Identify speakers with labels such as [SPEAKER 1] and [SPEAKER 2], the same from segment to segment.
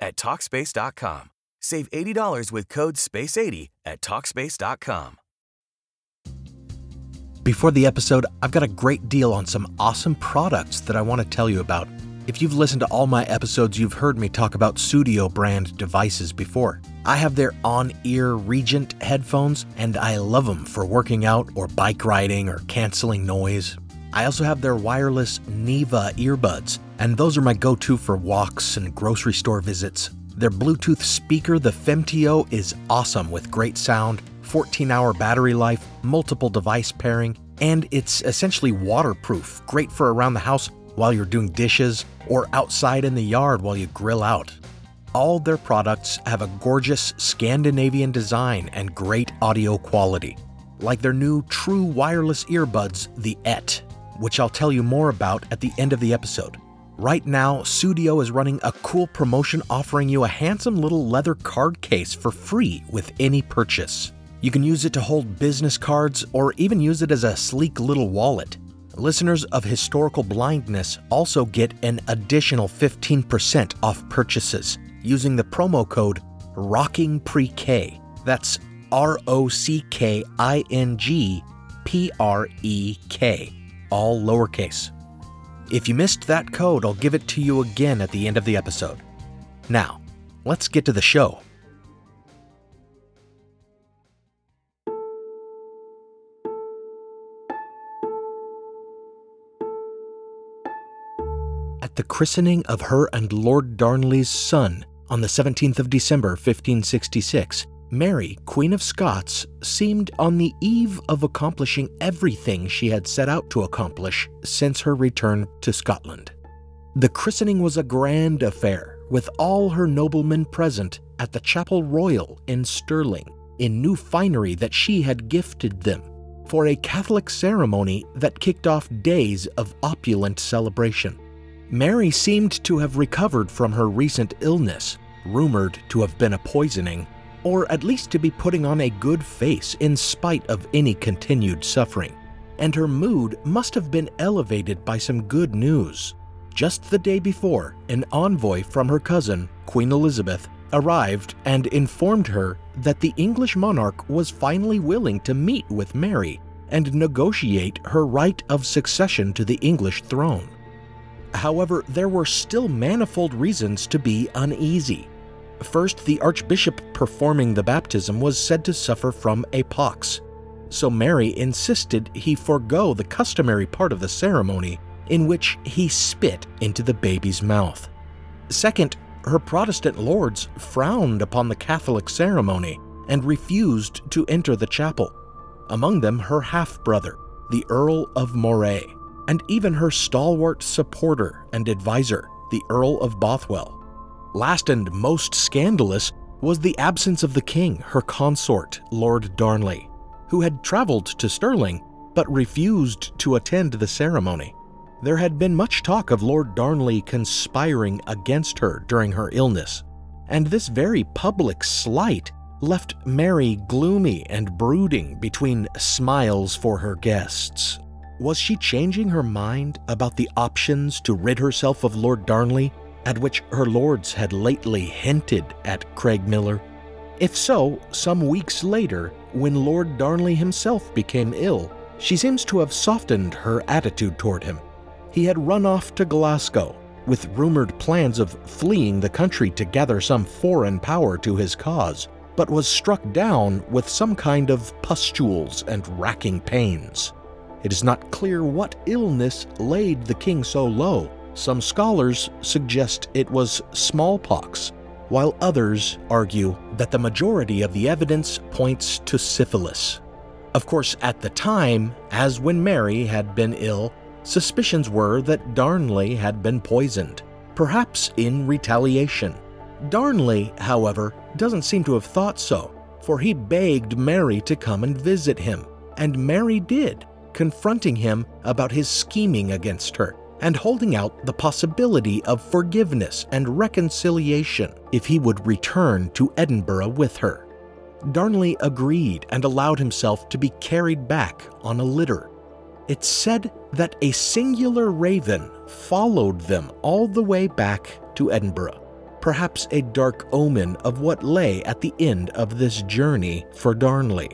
[SPEAKER 1] at Talkspace.com. Save $80 with code SPACE80 at Talkspace.com.
[SPEAKER 2] Before the episode, I've got a great deal on some awesome products that I want to tell you about. If you've listened to all my episodes, you've heard me talk about Sudio brand devices before. I have their on ear Regent headphones, and I love them for working out or bike riding or canceling noise. I also have their wireless Nivå earbuds, and those are my go to for walks and grocery store visits. Their Bluetooth speaker, the Femtio, is awesome with great sound, 14 hour battery life, multiple device pairing, and it's essentially waterproof, great for around the house while you're doing dishes or outside in the yard while you grill out. All their products have a gorgeous Scandinavian design and great audio quality, like their new true wireless earbuds, the ET, which I'll tell you more about at the end of the episode. Right now, Sudio is running a cool promotion offering you a handsome little leather card case for free with any purchase. You can use it to hold business cards or even use it as a sleek little wallet. Listeners of Historical Blindness also get an additional 15% off purchases using the promo code ROCKINGPREK. That's R O C K I N G P R E K, all lowercase. If you missed that code, I'll give it to you again at the end of the episode. Now, let's get to the show. At the christening of her and Lord Darnley's son on the 17th of December 1566, Mary, Queen of Scots, seemed on the eve of accomplishing everything she had set out to accomplish since her return to Scotland. The christening was a grand affair, with all her noblemen present at the Chapel Royal in Stirling, in new finery that she had gifted them, for a Catholic ceremony that kicked off days of opulent celebration. Mary seemed to have recovered from her recent illness, rumored to have been a poisoning, or at least to be putting on a good face in spite of any continued suffering. And her mood must have been elevated by some good news. Just the day before, an envoy from her cousin, Queen Elizabeth, arrived and informed her that the English monarch was finally willing to meet with Mary and negotiate her right of succession to the English throne. However, there were still manifold reasons to be uneasy. First, the archbishop performing the baptism was said to suffer from a pox, so Mary insisted he forego the customary part of the ceremony in which he spit into the baby's mouth. Second, her Protestant lords frowned upon the Catholic ceremony and refused to enter the chapel. Among them, her half brother, the Earl of Moray, and even her stalwart supporter and adviser, the Earl of Bothwell. Last and most scandalous was the absence of the king, her consort, Lord Darnley, who had traveled to Stirling but refused to attend the ceremony. There had been much talk of Lord Darnley conspiring against her during her illness, and this very public slight left Mary gloomy and brooding between smiles for her guests. Was she changing her mind about the options to rid herself of Lord Darnley at which her lords had lately hinted at Craigmillar? If so, some weeks later, when Lord Darnley himself became ill, she seems to have softened her attitude toward him. He had run off to Glasgow, with rumored plans of fleeing the country to gather some foreign power to his cause, but was struck down with some kind of pustules and racking pains. It is not clear what illness laid the king so low. Some scholars suggest it was smallpox, while others argue that the majority of the evidence points to syphilis. Of course, at the time, as when Mary had been ill, suspicions were that Darnley had been poisoned, perhaps in retaliation. Darnley, however, doesn't seem to have thought so, for he begged Mary to come and visit him, and Mary did, confronting him about his scheming against her and holding out the possibility of forgiveness and reconciliation if he would return to Edinburgh with her. Darnley agreed and allowed himself to be carried back on a litter. It's said that a singular raven followed them all the way back to Edinburgh, perhaps a dark omen of what lay at the end of this journey for Darnley.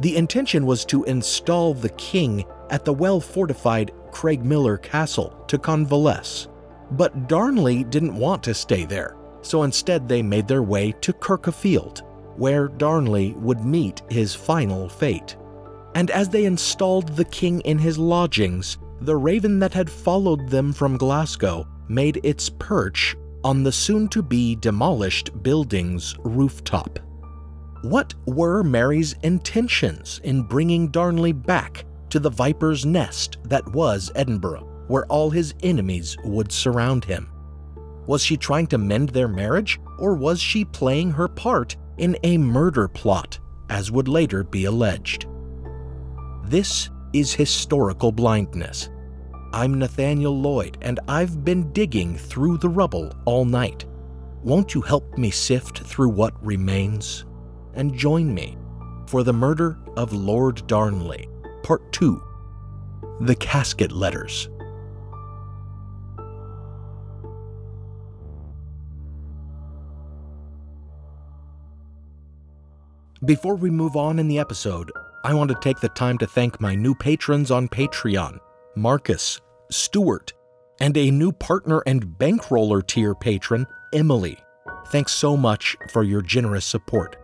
[SPEAKER 2] The intention was to install the king at the well fortified Craigmillar Castle to convalesce. But Darnley didn't want to stay there, so instead they made their way to Kirk-o-Field, where Darnley would meet his final fate. And as they installed the king in his lodgings, the raven that had followed them from Glasgow made its perch on the soon to be demolished building's rooftop. What were Mary's intentions in bringing Darnley back to the viper's nest that was Edinburgh, where all his enemies would surround him. Was she trying to mend their marriage, or was she playing her part in a murder plot, as would later be alleged? This is historical blindness. I'm Nathaniel Lloyd, and I've been digging through the rubble all night. Won't you help me sift through what remains? And join me for the murder of Lord Darnley Part 2 The Casket Letters. Before we move on in the episode, I want to take the time to thank my new patrons on Patreon Marcus, Stuart, and a new partner and bankroller tier patron, Emily. Thanks so much for your generous support.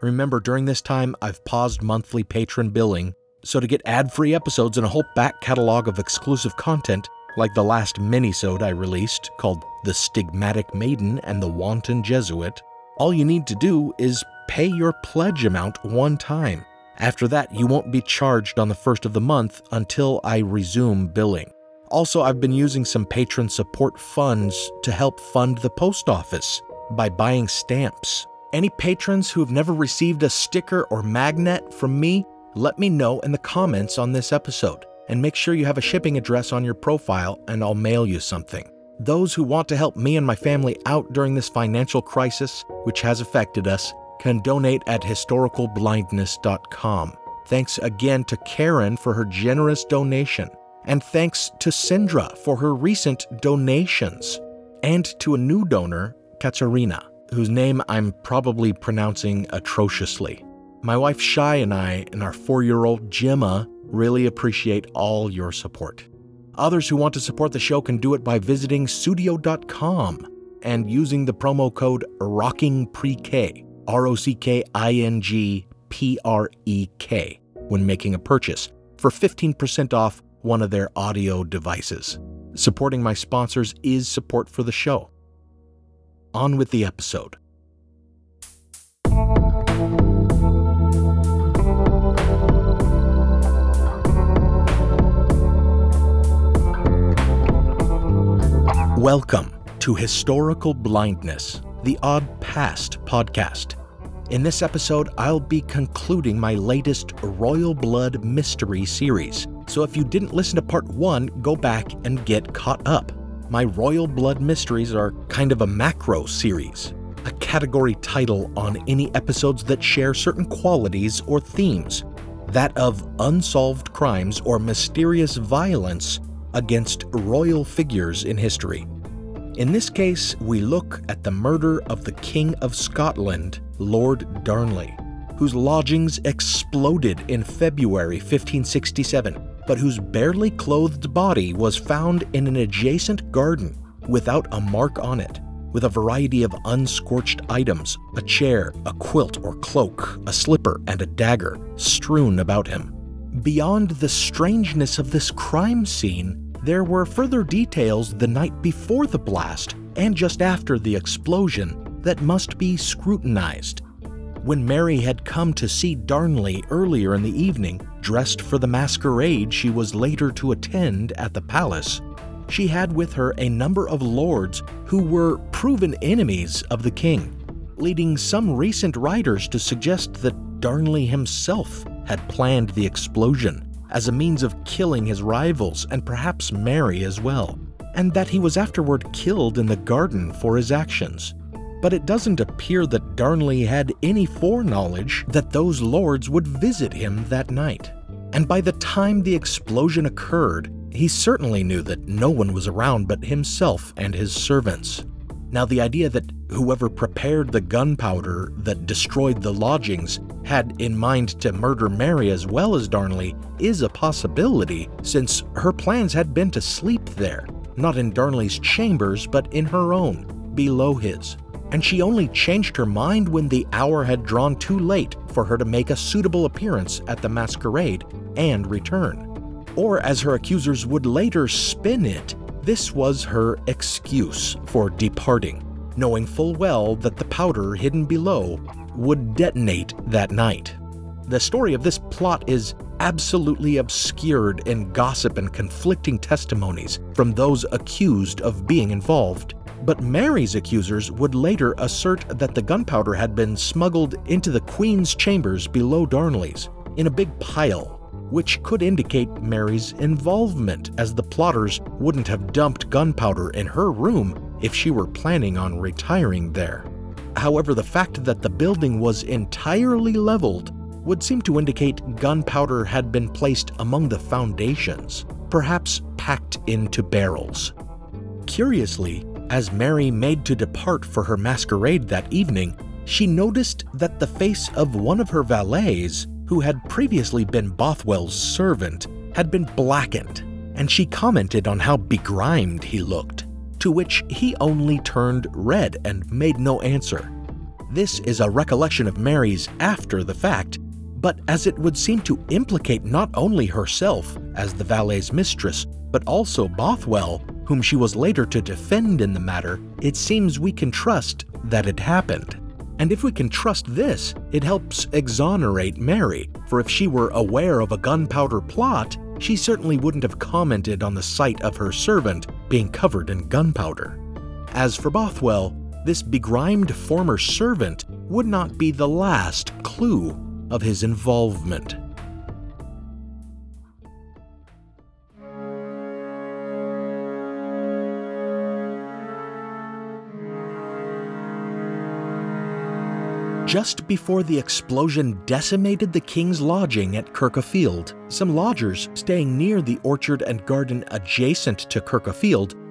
[SPEAKER 2] Remember, during this time, I've paused monthly patron billing so to get ad-free episodes and a whole back catalog of exclusive content, like the last minisode I released called The Stigmatic Maiden and the Wanton Jesuit, all you need to do is pay your pledge amount one time. After that, you won't be charged on the first of the month until I resume billing. Also, I've been using some patron support funds to help fund the post office by buying stamps. Any patrons who have never received a sticker or magnet from me let me know in the comments on this episode, and make sure you have a shipping address on your profile, and I'll mail you something. Those who want to help me and my family out during this financial crisis, which has affected us, can donate at historicalblindness.com. Thanks again to Karen for her generous donation, and thanks to Sindra for her recent donations, and to a new donor, Katarina, whose name I'm probably pronouncing atrociously. My wife Shy and I and our four year old Gemma really appreciate all your support. Others who want to support the show can do it by visiting sudio.com and using the promo code ROCKINGPREK, R O C K I N G P R E K, when making a purchase for 15% off one of their audio devices. Supporting my sponsors is support for the show. On with the episode. Welcome to Historical Blindness, the Odd Past podcast. In this episode, I'll be concluding my latest Royal Blood Mystery series. So if you didn't listen to part one, go back and get caught up. My Royal Blood Mysteries are kind of a macro series, a category title on any episodes that share certain qualities or themes that of unsolved crimes or mysterious violence against royal figures in history. In this case, we look at the murder of the King of Scotland, Lord Darnley, whose lodgings exploded in February 1567, but whose barely clothed body was found in an adjacent garden without a mark on it. with a variety of unscorched items a chair, a quilt or cloak, a slipper, and a dagger strewn about him. Beyond the strangeness of this crime scene, there were further details the night before the blast and just after the explosion that must be scrutinized. When Mary had come to see Darnley earlier in the evening, dressed for the masquerade she was later to attend at the palace, she had with her a number of lords who were proven enemies of the king, leading some recent writers to suggest that Darnley himself had planned the explosion as a means of killing his rivals and perhaps Mary as well, and that he was afterward killed in the garden for his actions. But it doesn't appear that Darnley had any foreknowledge that those lords would visit him that night. And by the time the explosion occurred, he certainly knew that no one was around but himself and his servants. Now, the idea that whoever prepared the gunpowder that destroyed the lodgings had in mind to murder Mary as well as Darnley is a possibility, since her plans had been to sleep there, not in Darnley's chambers, but in her own, below his. And she only changed her mind when the hour had drawn too late for her to make a suitable appearance at the masquerade and return. Or, as her accusers would later spin it, this was her excuse for departing, knowing full well that the powder hidden below would detonate that night. The story of this plot is absolutely obscured in gossip and conflicting testimonies from those accused of being involved. But Mary's accusers would later assert that the gunpowder had been smuggled into the Queen's chambers below Darnley's in a big pile which could indicate Mary's involvement, as the plotters wouldn't have dumped gunpowder in her room if she were planning on retiring there. However, the fact that the building was entirely leveled would seem to indicate gunpowder had been placed among the foundations, perhaps packed into barrels. Curiously, as Mary made to depart for her masquerade that evening, she noticed that the face of one of her valets who had previously been Bothwell's servant, had been blackened, and she commented on how begrimed he looked, to which he only turned red and made no answer. This is a recollection of Mary's after the fact, but as it would seem to implicate not only herself as the valet's mistress, but also Bothwell, whom she was later to defend in the matter, it seems we can trust that it happened. And if we can trust this, it helps exonerate Mary, for if she were aware of a gunpowder plot, she certainly wouldn't have commented on the sight of her servant being covered in gunpowder. As for Bothwell, this begrimed former servant would not be the last clue of his involvement. Just before the explosion decimated the king's lodging at Kirk some lodgers staying near the orchard and garden adjacent to Kirk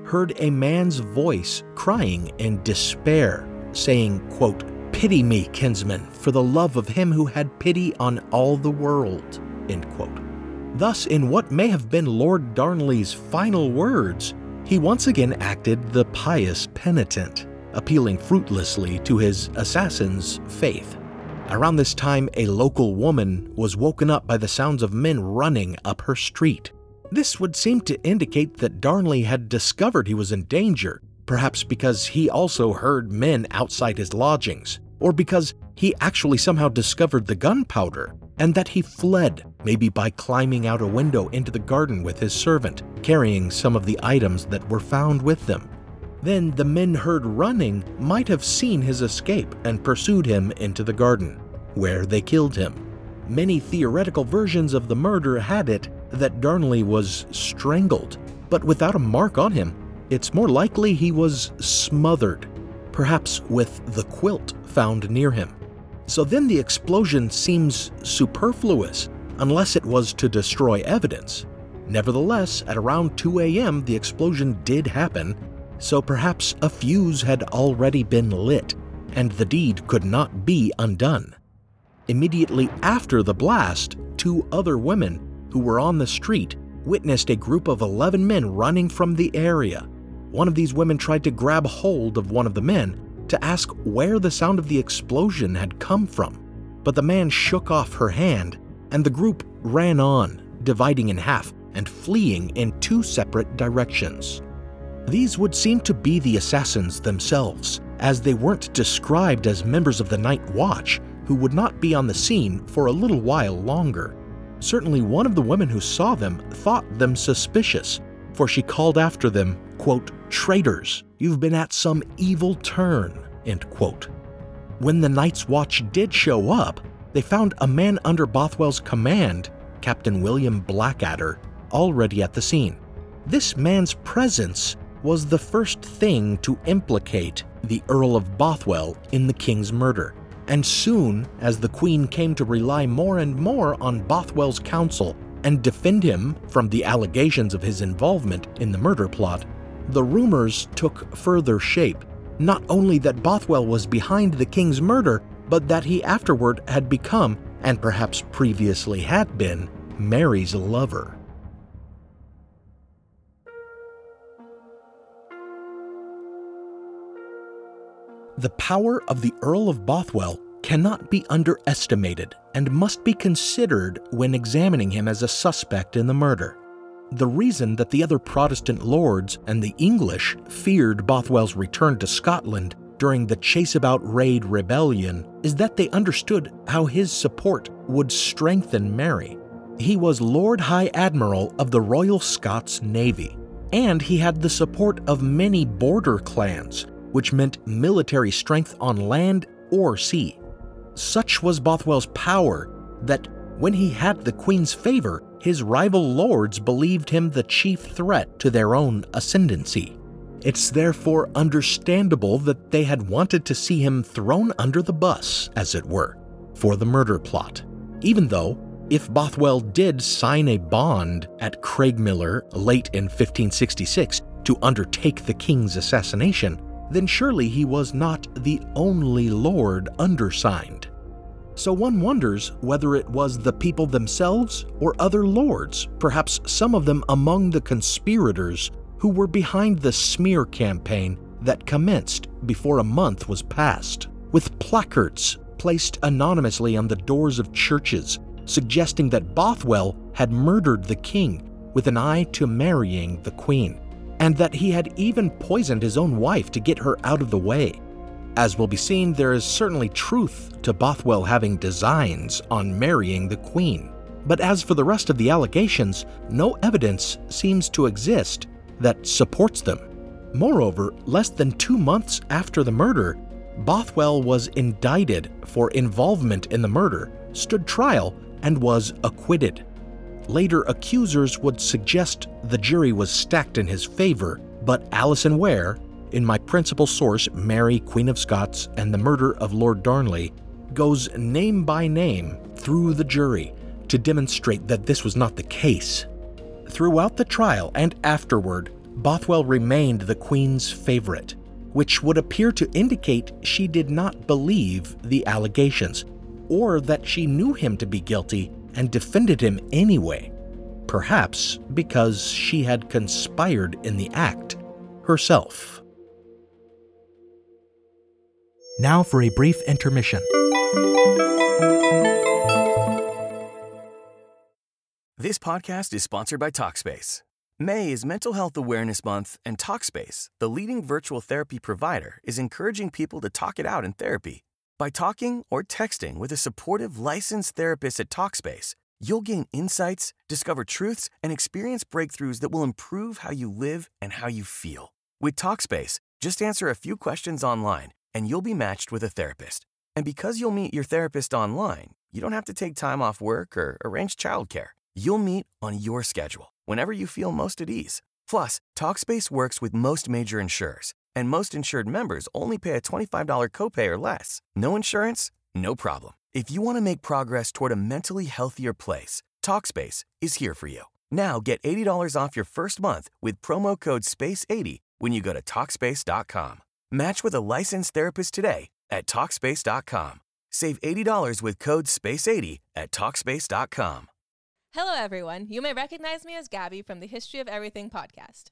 [SPEAKER 2] heard a man's voice crying in despair, saying, quote, Pity me, kinsman, for the love of him who had pity on all the world. End quote. Thus, in what may have been Lord Darnley's final words, he once again acted the pious penitent appealing fruitlessly to his assassin's faith. Around this time, a local woman was woken up by the sounds of men running up her street. This would seem to indicate that Darnley had discovered he was in danger, perhaps because he also heard men outside his lodgings, or because he actually somehow discovered the gunpowder, and that he fled, maybe by climbing out a window into the garden with his servant, carrying some of the items that were found with them. Then the men heard running might have seen his escape and pursued him into the garden, where they killed him. Many theoretical versions of the murder had it that Darnley was strangled, but without a mark on him. It's more likely he was smothered, perhaps with the quilt found near him. So then the explosion seems superfluous, unless it was to destroy evidence. Nevertheless, at around 2 a.m., the explosion did happen, so perhaps a fuse had already been lit, and the deed could not be undone. Immediately after the blast, two other women who were on the street witnessed a group of 11 men running from the area. one of these women tried to grab hold of one of the men to ask where the sound of the explosion had come from, but the man shook off her hand, and the group ran on, dividing in half and fleeing in two separate directions. These would seem to be the assassins themselves, as they weren't described as members of the Night Watch who would not be on the scene for a little while longer. Certainly, one of the women who saw them thought them suspicious, for she called after them, quote, Traitors, you've been at some evil turn, end quote. When the Night's Watch did show up, they found a man under Bothwell's command, Captain William Blackadder, already at the scene. This man's presence was the first thing to implicate the Earl of Bothwell in the king's murder. And soon, as the Queen came to rely more and more on Bothwell's counsel and defend him from the allegations of his involvement in the murder plot, the rumors took further shape. Not only that Bothwell was behind the king's murder, but that he afterward had become, and perhaps previously had been, Mary's lover. The power of the Earl of Bothwell cannot be underestimated and must be considered when examining him as a suspect in the murder. The reason that the other Protestant lords and the English feared Bothwell's return to Scotland during the Chaseabout Raid Rebellion is that they understood how his support would strengthen Mary. He was Lord High Admiral of the Royal Scots Navy, and he had the support of many border clans which meant military strength on land or sea. Such was Bothwell's power that when he had the Queen's favor, his rival lords believed him the chief threat to their own ascendancy. It's therefore understandable that they had wanted to see him thrown under the bus, as it were, for the murder plot. Even though, if Bothwell did sign a bond at Craigmillar late in 1566 to undertake the king's assassination, then surely he was not the only lord undersigned. So one wonders whether it was the people themselves or other lords, perhaps some of them among the conspirators who were behind the smear campaign that commenced before a month was past, with placards placed anonymously on the doors of churches suggesting that Bothwell had murdered the king with an eye to marrying the queen and that he had even poisoned his own wife to get her out of the way. As will be seen, there is certainly truth to Bothwell having designs on marrying the Queen. But as for the rest of the allegations, no evidence seems to exist that supports them. Moreover, less than two months after the murder, Bothwell was indicted for involvement in the murder, stood trial, and was acquitted. Later accusers would suggest the jury was stacked in his favor, but Alison Weir, in my principal source, Mary, Queen of Scots, and the Murder of Lord Darnley, goes name by name through the jury to demonstrate that this was not the case. Throughout the trial and afterward, Bothwell remained the Queen's favorite, which would appear to indicate she did not believe the allegations, or that she knew him to be guilty and defended him anyway, perhaps because she had conspired in the act herself. Now for a brief intermission.
[SPEAKER 1] This podcast is sponsored by Talkspace. May is Mental Health Awareness Month, and Talkspace, the leading virtual therapy provider, is encouraging people to talk it out in therapy. By talking or texting with a supportive licensed therapist at Talkspace, you'll gain insights, discover truths, and experience breakthroughs that will improve how you live and how you feel. With Talkspace, just answer a few questions online and you'll be matched with a therapist. And because you'll meet your therapist online, you don't have to take time off work or arrange childcare. You'll meet on your schedule, whenever you feel most at ease. Plus, Talkspace works with most major insurers and most insured members only pay a $25 copay or less. No insurance? No problem. If you want to make progress toward a mentally healthier place, Talkspace is here for you. Now get $80 off your first month with promo code SPACE80 when you go to Talkspace.com. Match with a licensed therapist today at Talkspace.com. Save $80 with code SPACE80 at Talkspace.com.
[SPEAKER 3] Hello, everyone. You may recognize me as Gabby from the History of Everything podcast.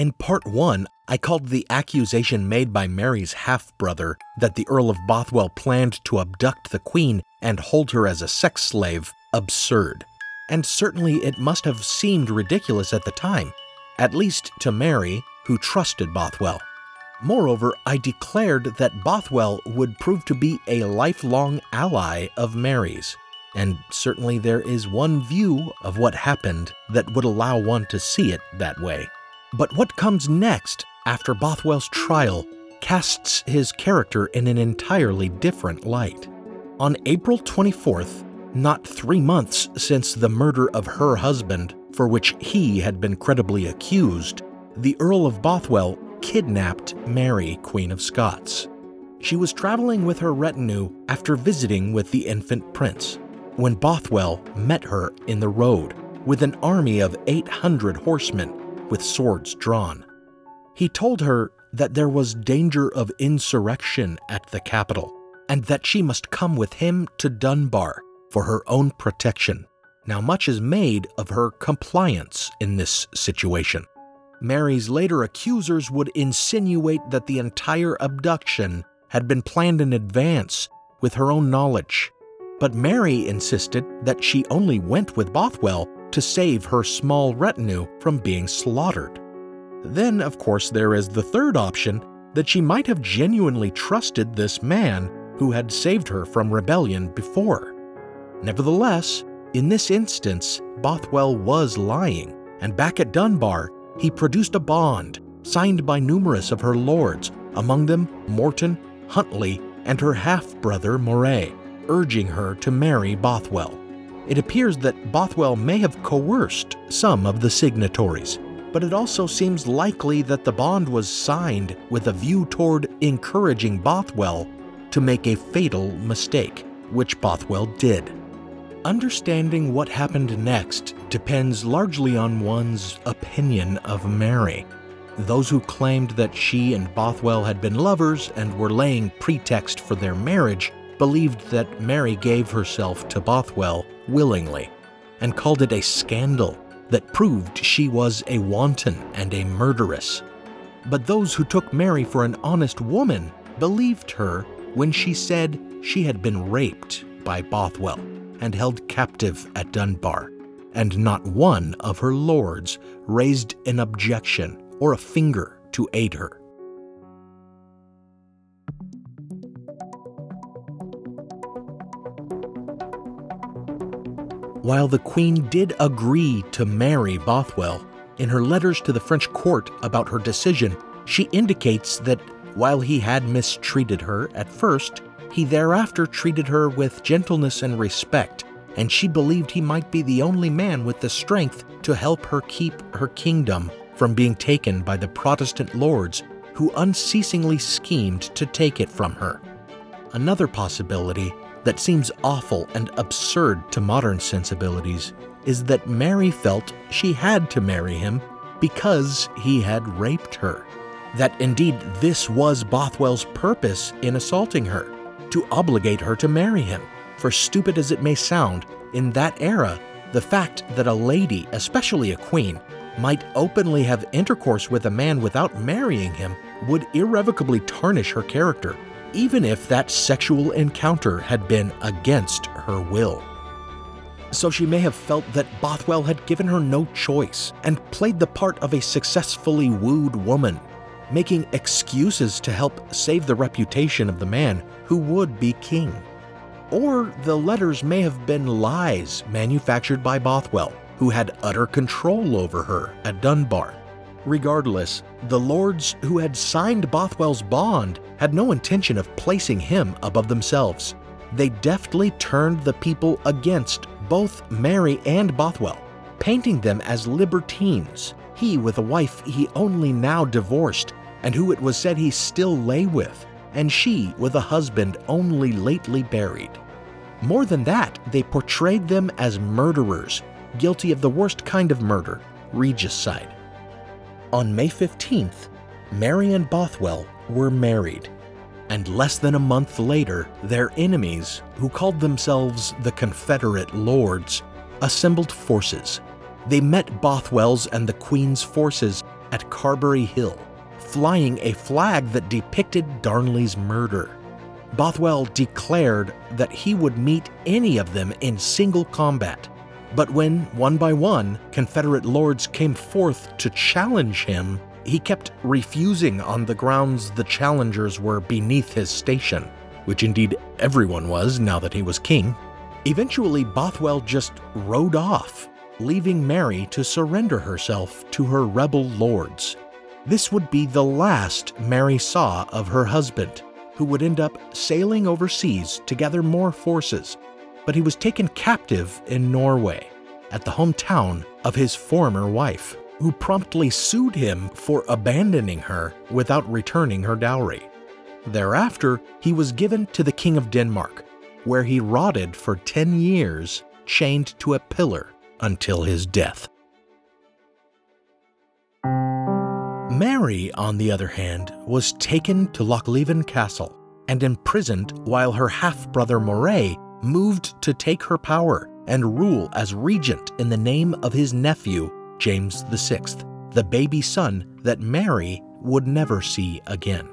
[SPEAKER 2] In part one, I called the accusation made by Mary's half brother that the Earl of Bothwell planned to abduct the Queen and hold her as a sex slave absurd. And certainly it must have seemed ridiculous at the time, at least to Mary, who trusted Bothwell. Moreover, I declared that Bothwell would prove to be a lifelong ally of Mary's. And certainly there is one view of what happened that would allow one to see it that way. But what comes next after Bothwell's trial casts his character in an entirely different light. On April 24th, not three months since the murder of her husband, for which he had been credibly accused, the Earl of Bothwell kidnapped Mary, Queen of Scots. She was traveling with her retinue after visiting with the infant prince when Bothwell met her in the road with an army of 800 horsemen with swords drawn. He told her that there was danger of insurrection at the capital and that she must come with him to Dunbar for her own protection. Now, much is made of her compliance in this situation. Mary's later accusers would insinuate that the entire abduction had been planned in advance with her own knowledge. But Mary insisted that she only went with Bothwell to save her small retinue from being slaughtered. Then, of course, there is the third option that she might have genuinely trusted this man who had saved her from rebellion before. Nevertheless, in this instance, Bothwell was lying, and back at Dunbar, he produced a bond signed by numerous of her lords, among them Morton, Huntly, and her half brother Moray, urging her to marry Bothwell. It appears that Bothwell may have coerced some of the signatories, but it also seems likely that the bond was signed with a view toward encouraging Bothwell to make a fatal mistake, which Bothwell did. Understanding what happened next depends largely on one's opinion of Mary. Those who claimed that she and Bothwell had been lovers and were laying pretext for their marriage believed that Mary gave herself to Bothwell willingly and called it a scandal that proved she was a wanton and a murderess. But those who took Mary for an honest woman believed her when she said she had been raped by Bothwell and held captive at Dunbar, and not one of her lords raised an objection or a finger to aid her. While the Queen did agree to marry Bothwell, in her letters to the French court about her decision, she indicates that while he had mistreated her at first, he thereafter treated her with gentleness and respect, and she believed he might be the only man with the strength to help her keep her kingdom from being taken by the Protestant lords who unceasingly schemed to take it from her. Another possibility that seems awful and absurd to modern sensibilities is that Mary felt she had to marry him because he had raped her. That indeed this was Bothwell's purpose in assaulting her, to obligate her to marry him. For stupid as it may sound, in that era, the fact that a lady, especially a queen, might openly have intercourse with a man without marrying him would irrevocably tarnish her character, even if that sexual encounter had been against her will. So she may have felt that Bothwell had given her no choice and played the part of a successfully wooed woman. making excuses to help save the reputation of the man who would be king. Or the letters may have been lies manufactured by Bothwell, who had utter control over her at Dunbar. Regardless, the lords who had signed Bothwell's bond had no intention of placing him above themselves. They deftly turned the people against both Mary and Bothwell, painting them as libertines, he with a wife he only now divorced and who it was said he still lay with, and she with a husband only lately buried. More than that, they portrayed them as murderers, guilty of the worst kind of murder, regicide. On May 15th, Mary and Bothwell were married, and less than a month later, their enemies, who called themselves the Confederate Lords, assembled forces. They met Bothwell's and the Queen's forces at Carberry Hill, flying a flag that depicted Darnley's murder. Bothwell declared that he would meet any of them in single combat. But when, one by one, Confederate lords came forth to challenge him, he kept refusing on the grounds the challengers were beneath his station, which indeed everyone was now that he was king. Eventually, Bothwell just rode off, leaving Mary to surrender herself to her rebel lords. This would be the last Mary saw of her husband, who would end up sailing overseas to gather more forces. But he was taken captive in Norway, at the hometown of his former wife, who promptly sued him for abandoning her without returning her dowry. Thereafter, he was given to the King of Denmark, where he rotted for 10 years, chained to a pillar until his death. Mary, on the other hand, was taken to Lochleven Castle and imprisoned while her half brother Moray moved to take her power and rule as regent in the name of his nephew, James VI, the baby son that Mary would never see again.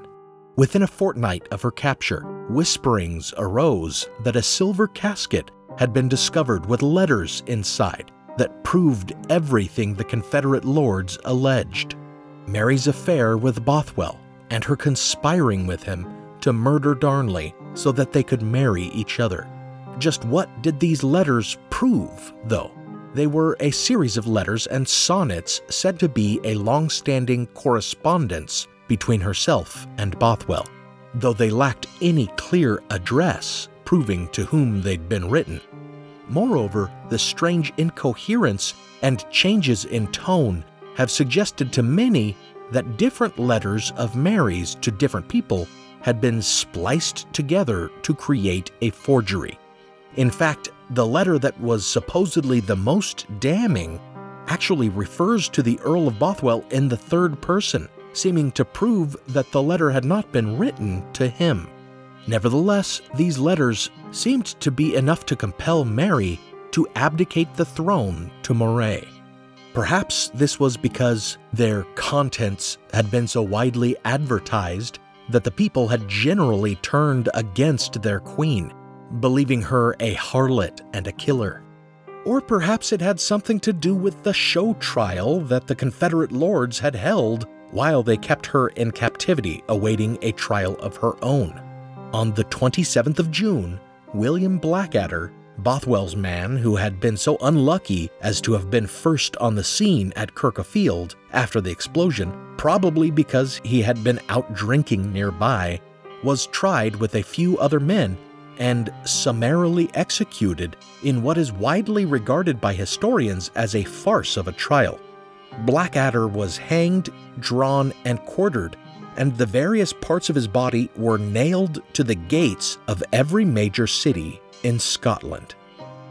[SPEAKER 2] Within a fortnight of her capture, whisperings arose that a silver casket had been discovered with letters inside that proved everything the Confederate lords alleged. Mary's affair with Bothwell, and her conspiring with him to murder Darnley so that they could marry each other. Just what did these letters prove, though? They were a series of letters and sonnets said to be a long standing correspondence between herself and Bothwell, though they lacked any clear address proving to whom they'd been written. Moreover, the strange incoherence and changes in tone have suggested to many that different letters of Mary's to different people had been spliced together to create a forgery. In fact, the letter that was supposedly the most damning actually refers to the Earl of Bothwell in the third person, seeming to prove that the letter had not been written to him. Nevertheless, these letters seemed to be enough to compel Mary to abdicate the throne to Moray. Perhaps this was because their contents had been so widely advertised that the people had generally turned against their queen, believing her a harlot and a killer. Or perhaps it had something to do with the show trial that the Confederate lords had held while they kept her in captivity awaiting a trial of her own. On the 27th of June, William Blackadder Bothwell's man, who had been so unlucky as to have been first on the scene at Kirk-o-Field after the explosion, probably because he had been out drinking nearby, was tried with a few other men and summarily executed in what is widely regarded by historians as a farce of a trial. Blackadder was hanged, drawn, and quartered, and the various parts of his body were nailed to the gates of every major city in Scotland.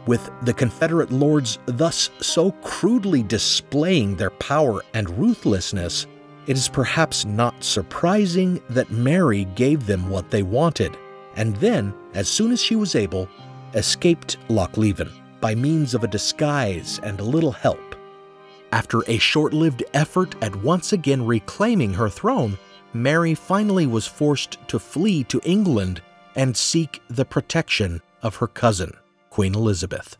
[SPEAKER 2] With the Confederate lords thus so crudely displaying their power and ruthlessness, it is perhaps not surprising that Mary gave them what they wanted, and then, as soon as she was able, escaped Lochleven by means of a disguise and a little help. After a short lived effort at once again reclaiming her throne, Mary finally was forced to flee to England and seek the protection of her cousin, Queen Elizabeth.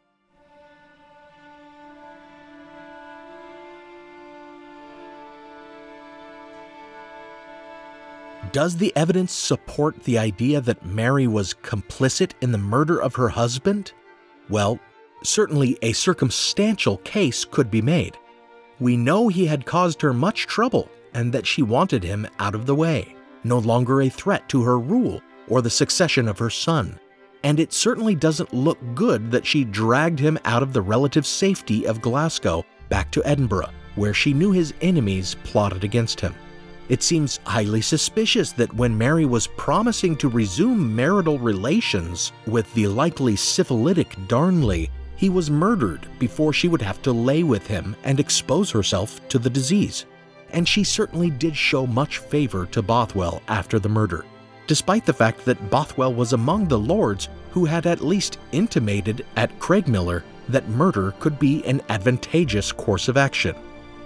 [SPEAKER 2] Does the evidence support the idea that Mary was complicit in the murder of her husband? Well, certainly a circumstantial case could be made. We know he had caused her much trouble and that she wanted him out of the way, no longer a threat to her rule or the succession of her son. And it certainly doesn't look good that she dragged him out of the relative safety of Glasgow back to Edinburgh, where she knew his enemies plotted against him. It seems highly suspicious that when Mary was promising to resume marital relations with the likely syphilitic Darnley, he was murdered before she would have to lay with him and expose herself to the disease. And she certainly did show much favor to Bothwell after the murder, despite the fact that Bothwell was among the lords who had at least intimated at Craigmillar that murder could be an advantageous course of action.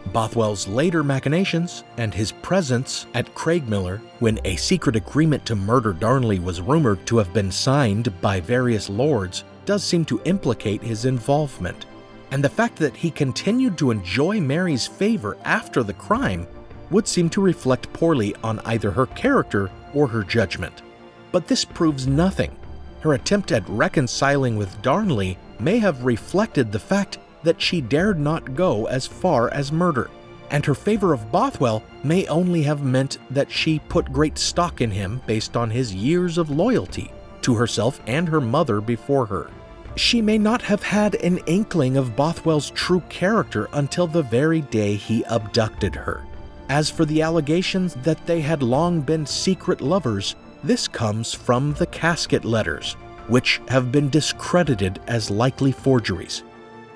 [SPEAKER 2] Bothwell's later machinations and his presence at Craigmillar when a secret agreement to murder Darnley was rumored to have been signed by various lords does seem to implicate his involvement. And the fact that he continued to enjoy Mary's favor after the crime would seem to reflect poorly on either her character or her judgment. But this proves nothing. Her attempt at reconciling with Darnley may have reflected the fact that she dared not go as far as murder, and her favor of Bothwell may only have meant that she put great stock in him based on his years of loyalty to herself and her mother before her. She may not have had an inkling of Bothwell's true character until the very day he abducted her. As for the allegations that they had long been secret lovers, this comes from the casket letters, which have been discredited as likely forgeries.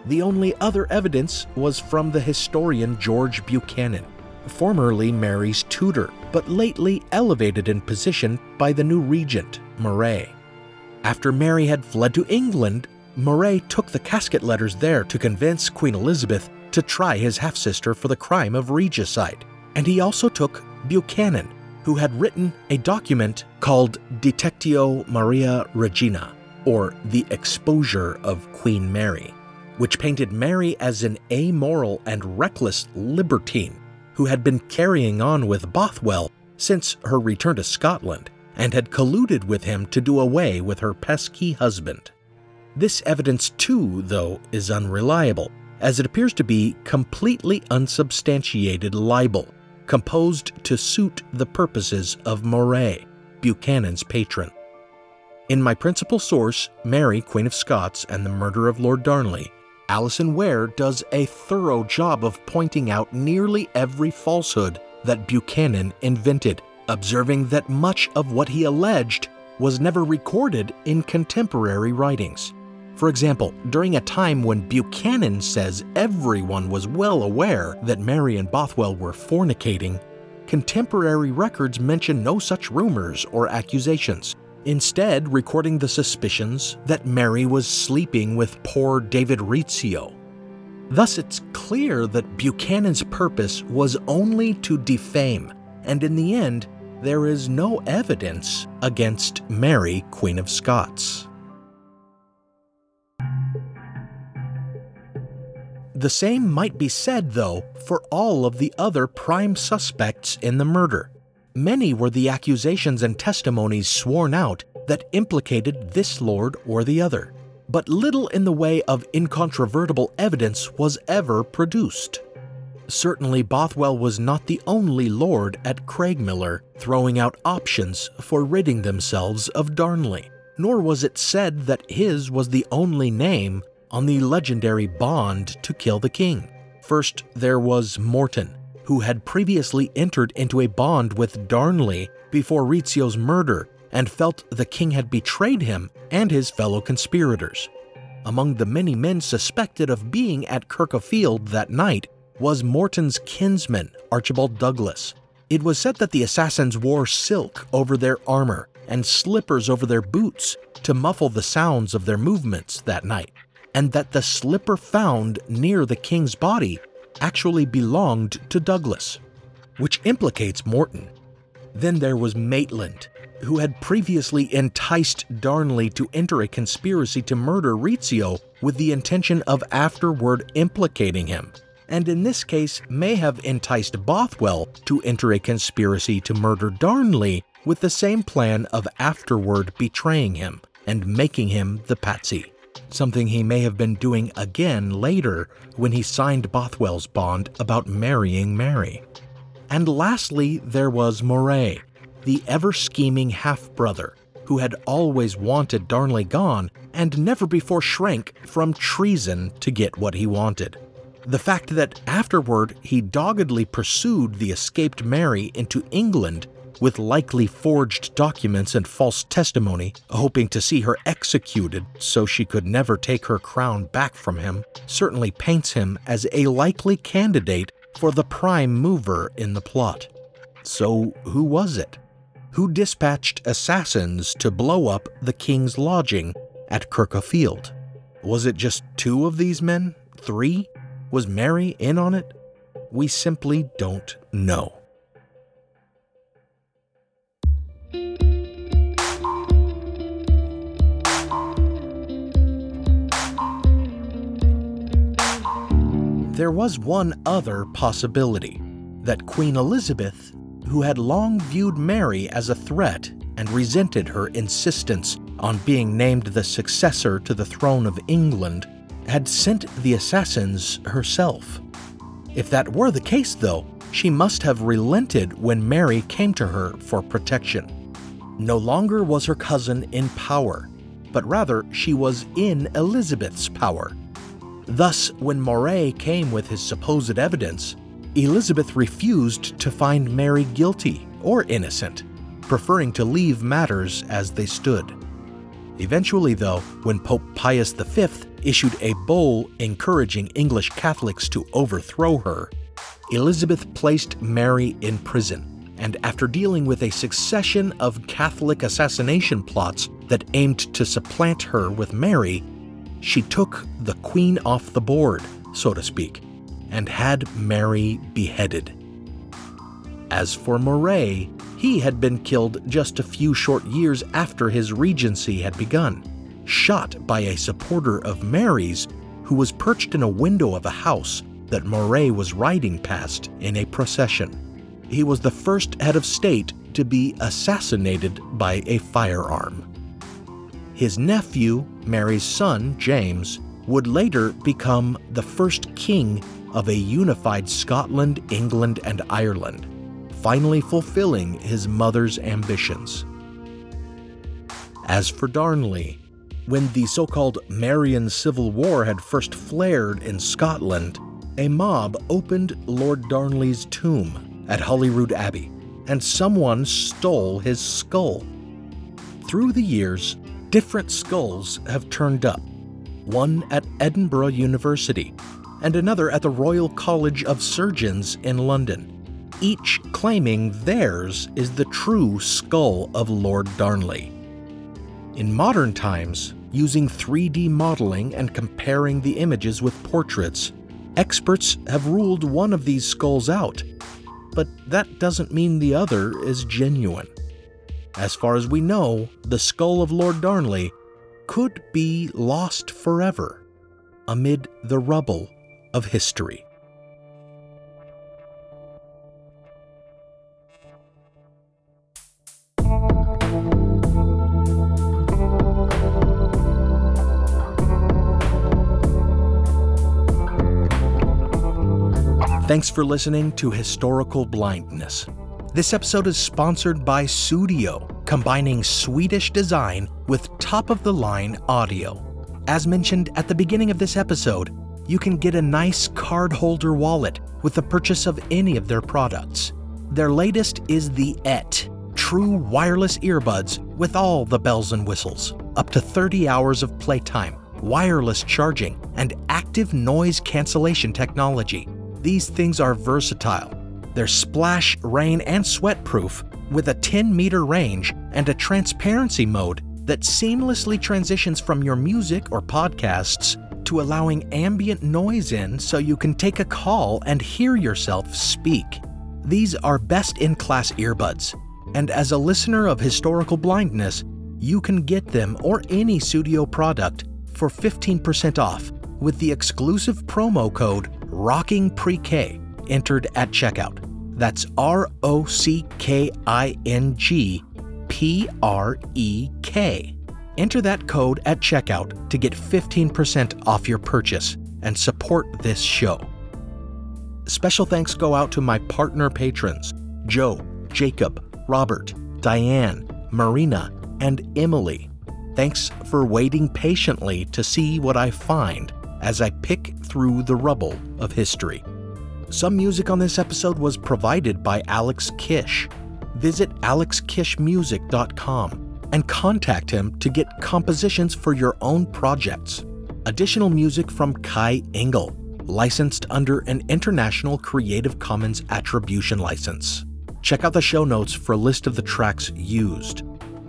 [SPEAKER 2] The only other evidence was from the historian George Buchanan, formerly Mary's tutor, but lately elevated in position by the new regent, Moray. After Mary had fled to England, Moray took the casket letters there to convince Queen Elizabeth to try his half sister for the crime of regicide. And he also took Buchanan, who had written a document called Detectio Maria Regina, or The Exposure of Queen Mary which painted Mary as an amoral and reckless libertine who had been carrying on with Bothwell since her return to Scotland and had colluded with him to do away with her pesky husband. This evidence, too, though, is unreliable, as it appears to be completely unsubstantiated libel, composed to suit the purposes of Moray, Buchanan's patron. In my principal source, Mary, Queen of Scots, and the Murder of Lord Darnley, Alison Weir does a thorough job of pointing out nearly every falsehood that Buchanan invented, observing that much of what he alleged was never recorded in contemporary writings. For example, during a time when Buchanan says everyone was well aware that Mary and Bothwell were fornicating, contemporary records mention no such rumors or accusations instead recording the suspicions that Mary was sleeping with poor David Rizzio. Thus, it's clear that Buchanan's purpose was only to defame, and in the end, there is no evidence against Mary, Queen of Scots. The same might be said, though, for all of the other prime suspects in the murder. Many were the accusations and testimonies sworn out that implicated this lord or the other, but little in the way of incontrovertible evidence was ever produced. Certainly, Bothwell was not the only lord at Craigmillar throwing out options for ridding themselves of Darnley, nor was it said that his was the only name on the legendary bond to kill the king. First, there was Morton, who had previously entered into a bond with Darnley before Rizzio's murder and felt the king had betrayed him and his fellow conspirators. Among the many men suspected of being at Kirk-o-Field that night was Morton's kinsman, Archibald Douglas. It was said that the assassins wore silk over their armor and slippers over their boots to muffle the sounds of their movements that night, and that the slipper found near the king's body actually belonged to Douglas, which implicates Morton. Then there was Maitland, who had previously enticed Darnley to enter a conspiracy to murder Rizzio with the intention of afterward implicating him. and in this case may have enticed Bothwell to enter a conspiracy to murder Darnley with the same plan of afterward betraying him and making him the patsy. Something he may have been doing again later when he signed Bothwell's bond about marrying Mary. And lastly, there was Moray, the ever scheming half brother who had always wanted Darnley gone and never before shrank from treason to get what he wanted. The fact that afterward he doggedly pursued the escaped Mary into England with likely forged documents and false testimony, hoping to see her executed so she could never take her crown back from him, certainly paints him as a likely candidate for the prime mover in the plot. So, who was it? Who dispatched assassins to blow up the king's lodging at Kirk-o-Field? Was it just two of these men? Three? Was Mary in on it? We simply don't know. There was one other possibility that Queen Elizabeth, who had long viewed Mary as a threat and resented her insistence on being named the successor to the throne of England, had sent the assassins herself. If that were the case, though, she must have relented when Mary came to her for protection. No longer was her cousin in power, but rather she was in Elizabeth's power Thus, when Moray came with his supposed evidence, Elizabeth refused to find Mary guilty or innocent, preferring to leave matters as they stood. Eventually, though, when Pope Pius V issued a bull encouraging English Catholics to overthrow her, Elizabeth placed Mary in prison, and after dealing with a succession of Catholic assassination plots that aimed to supplant her with Mary, she took the queen off the board, so to speak, and had Mary beheaded. As for Moray, he had been killed just a few short years after his regency had begun, shot by a supporter of Mary's who was perched in a window of a house that Moray was riding past in a procession. He was the first head of state to be assassinated by a firearm. His nephew, Mary's son, James, would later become the first king of a unified Scotland, England, and Ireland, finally fulfilling his mother's ambitions. As for Darnley, when the so called Marian Civil War had first flared in Scotland, a mob opened Lord Darnley's tomb at Holyrood Abbey, and someone stole his skull. Through the years, different skulls have turned up one at Edinburgh University and another at the Royal College of Surgeons in London, each claiming theirs is the true skull of Lord Darnley. In modern times, using 3D modeling and comparing the images with portraits, experts have ruled one of these skulls out, but that doesn't mean the other is genuine. As far as we know, the skull of Lord Darnley could be lost forever amid the rubble of history. Thanks for listening to Historical Blindness. This episode is sponsored by Sudio, combining Swedish design with top of the line audio. As mentioned at the beginning of this episode, you can get a nice card holder wallet with the purchase of any of their products. Their latest is the ET, true wireless earbuds with all the bells and whistles, up to 30 hours of playtime, wireless charging, and active noise cancellation technology. These things are versatile they're splash, rain, and sweat proof with a 10 meter range and a transparency mode that seamlessly transitions from your music or podcasts to allowing ambient noise in so you can take a call and hear yourself speak. These are best in class earbuds, and as a listener of historical blindness, you can get them or any Sudio product for 15% off with the exclusive promo code Rocking Pre-K entered at checkout. That's R O C K I N G P R E K. Enter that code at checkout to get 15% off your purchase and support this show. Special thanks go out to my partner patrons Joe, Jacob, Robert, Diane, Marina, and Emily. Thanks for waiting patiently to see what I find as I pick through the rubble of history. Some music on this episode was provided by Alex Kish. Visit alexkishmusic.com and contact him to get compositions for your own projects. Additional music from Kai Engel, licensed under an International Creative Commons Attribution License. Check out the show notes for a list of the tracks used.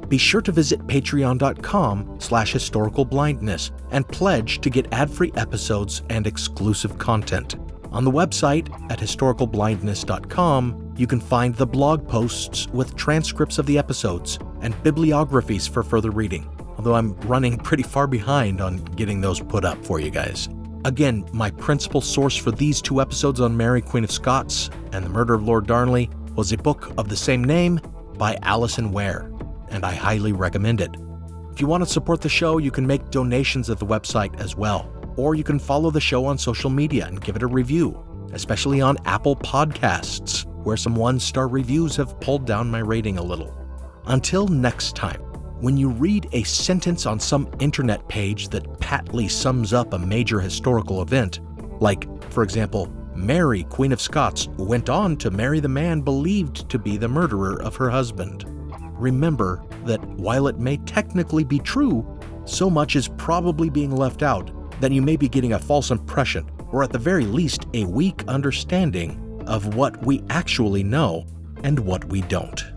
[SPEAKER 2] Be sure to visit patreon.com slash historicalblindness and pledge to get ad-free episodes and exclusive content. On the website at historicalblindness.com, you can find the blog posts with transcripts of the episodes and bibliographies for further reading, although I'm running pretty far behind on getting those put up for you guys. Again, my principal source for these two episodes on Mary, Queen of Scots and the murder of Lord Darnley was a book of the same name by Alison Weir, and I highly recommend it. If you want to support the show, you can make donations at the website as well, or you can follow the show on social media and give it a review, especially on Apple Podcasts, where some one star reviews have pulled down my rating a little. Until next time, when you read a sentence on some internet page that patly sums up a major historical event, like, for example, Mary, Queen of Scots, went on to marry the man believed to be the murderer of her husband. Remember that while it may technically be true, so much is probably being left out that you may be getting a false impression, or at the very least, a weak understanding of what we actually know and what we don't.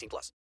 [SPEAKER 4] 18 plus.